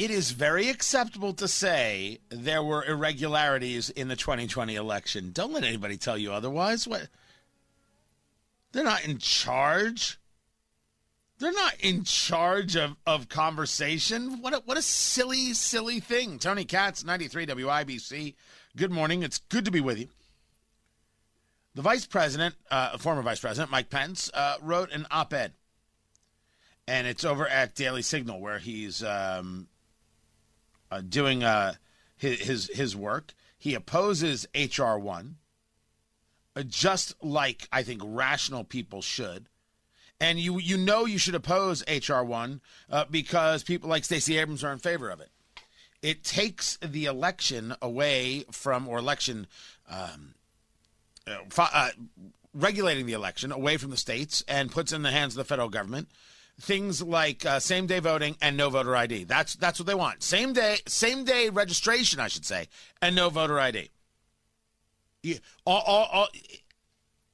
it is very acceptable to say there were irregularities in the 2020 election. Don't let anybody tell you otherwise. What? They're not in charge. They're not in charge of, of conversation. What a, what a silly, silly thing. Tony Katz, 93 WIBC. Good morning. It's good to be with you. The vice president, uh, former vice president, Mike Pence, uh, wrote an op ed. And it's over at Daily Signal where he's um, uh, doing uh, his, his, his work. He opposes H.R. 1, uh, just like I think rational people should. And you, you know you should oppose H.R. 1 uh, because people like Stacey Abrams are in favor of it. It takes the election away from, or election um, uh, regulating the election away from the states and puts in the hands of the federal government things like uh, same day voting and no voter ID. That's that's what they want. Same day same day registration, I should say, and no voter ID. You, all, all, all,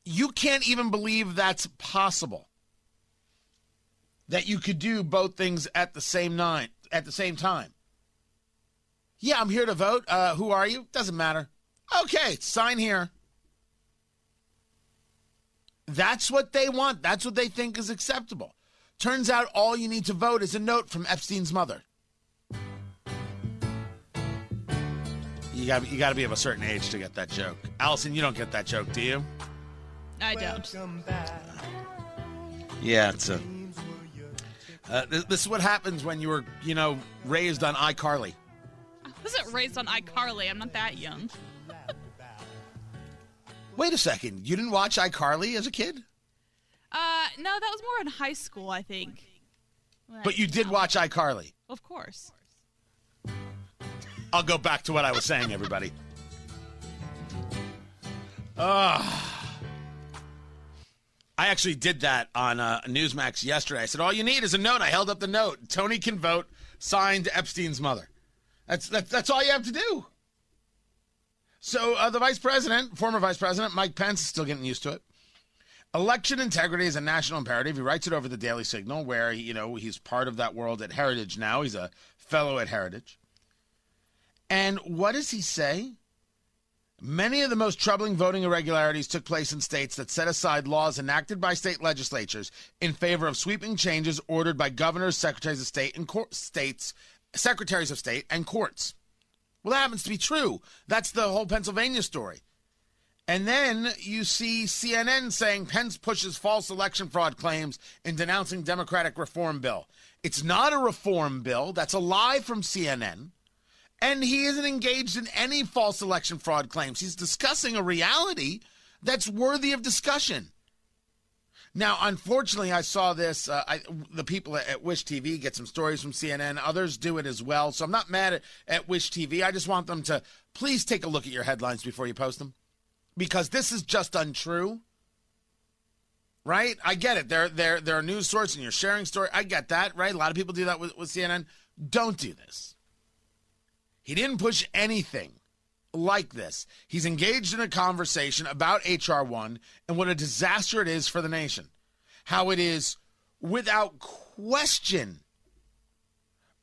you can't even believe that's possible. That you could do both things at the same at the same time. Yeah, I'm here to vote. Uh, who are you? Doesn't matter. Okay, sign here. That's what they want. That's what they think is acceptable. Turns out all you need to vote is a note from Epstein's mother. You got you got to be of a certain age to get that joke. Allison, you don't get that joke, do you? I don't. Yeah, it's a. Uh, this, this is what happens when you were, you know, raised on iCarly. I wasn't raised on iCarly. I'm not that young. Wait a second. You didn't watch iCarly as a kid? No, that was more in high school, I think. But you did watch iCarly. Of course. I'll go back to what I was saying, everybody. Ah. I actually did that on uh, Newsmax yesterday. I said, "All you need is a note." I held up the note. Tony can vote. Signed Epstein's mother. That's that's that's all you have to do. So uh, the vice president, former vice president Mike Pence, is still getting used to it. Election integrity is a national imperative. He writes it over the Daily Signal, where you know he's part of that world at Heritage now. He's a fellow at Heritage. And what does he say? Many of the most troubling voting irregularities took place in states that set aside laws enacted by state legislatures in favor of sweeping changes ordered by governors, secretaries of state, and court states, secretaries of state, and courts. Well, that happens to be true. That's the whole Pennsylvania story. And then you see CNN saying Pence pushes false election fraud claims in denouncing Democratic reform bill. It's not a reform bill. That's a lie from CNN. And he isn't engaged in any false election fraud claims. He's discussing a reality that's worthy of discussion. Now, unfortunately, I saw this. Uh, I, the people at, at Wish TV get some stories from CNN. Others do it as well. So I'm not mad at, at Wish TV. I just want them to please take a look at your headlines before you post them because this is just untrue. Right? I get it. They're they're they're a news source and you're sharing story. I get that, right? A lot of people do that with, with CNN. Don't do this. He didn't push anything like this. He's engaged in a conversation about HR one and what a disaster it is for the nation. How it is without question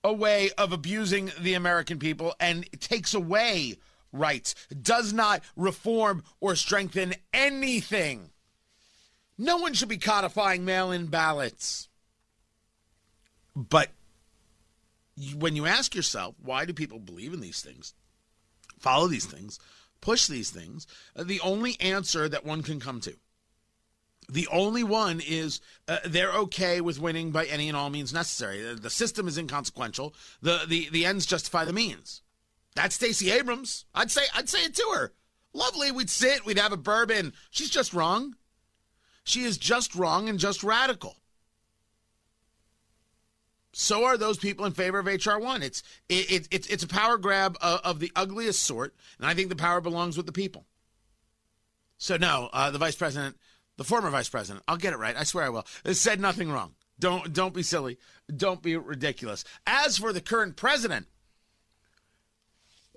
a way of abusing the American people and takes away rights, does not reform or strengthen anything. No one should be codifying mail in ballots. But when you ask yourself, why do people believe in these things, follow these things, push these things, uh, the only answer that one can come to, the only one is uh, they're okay with winning by any and all means necessary. The, the system is inconsequential. The, the the ends justify the means. That's Stacey Abrams. I'd say I'd say it to her. Lovely. We'd sit. We'd have a bourbon. She's just wrong. She is just wrong and just radical. So are those people in favor of HR one. It's it, it, it's it's a power grab of, of the ugliest sort, and I think the power belongs with the people. So no, uh, the vice president, the former vice president, I'll get it right. I swear I will. Said nothing wrong. Don't don't be silly. Don't be ridiculous. As for the current president,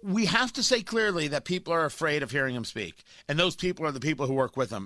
we have to say clearly that people are afraid of hearing him speak, and those people are the people who work with him.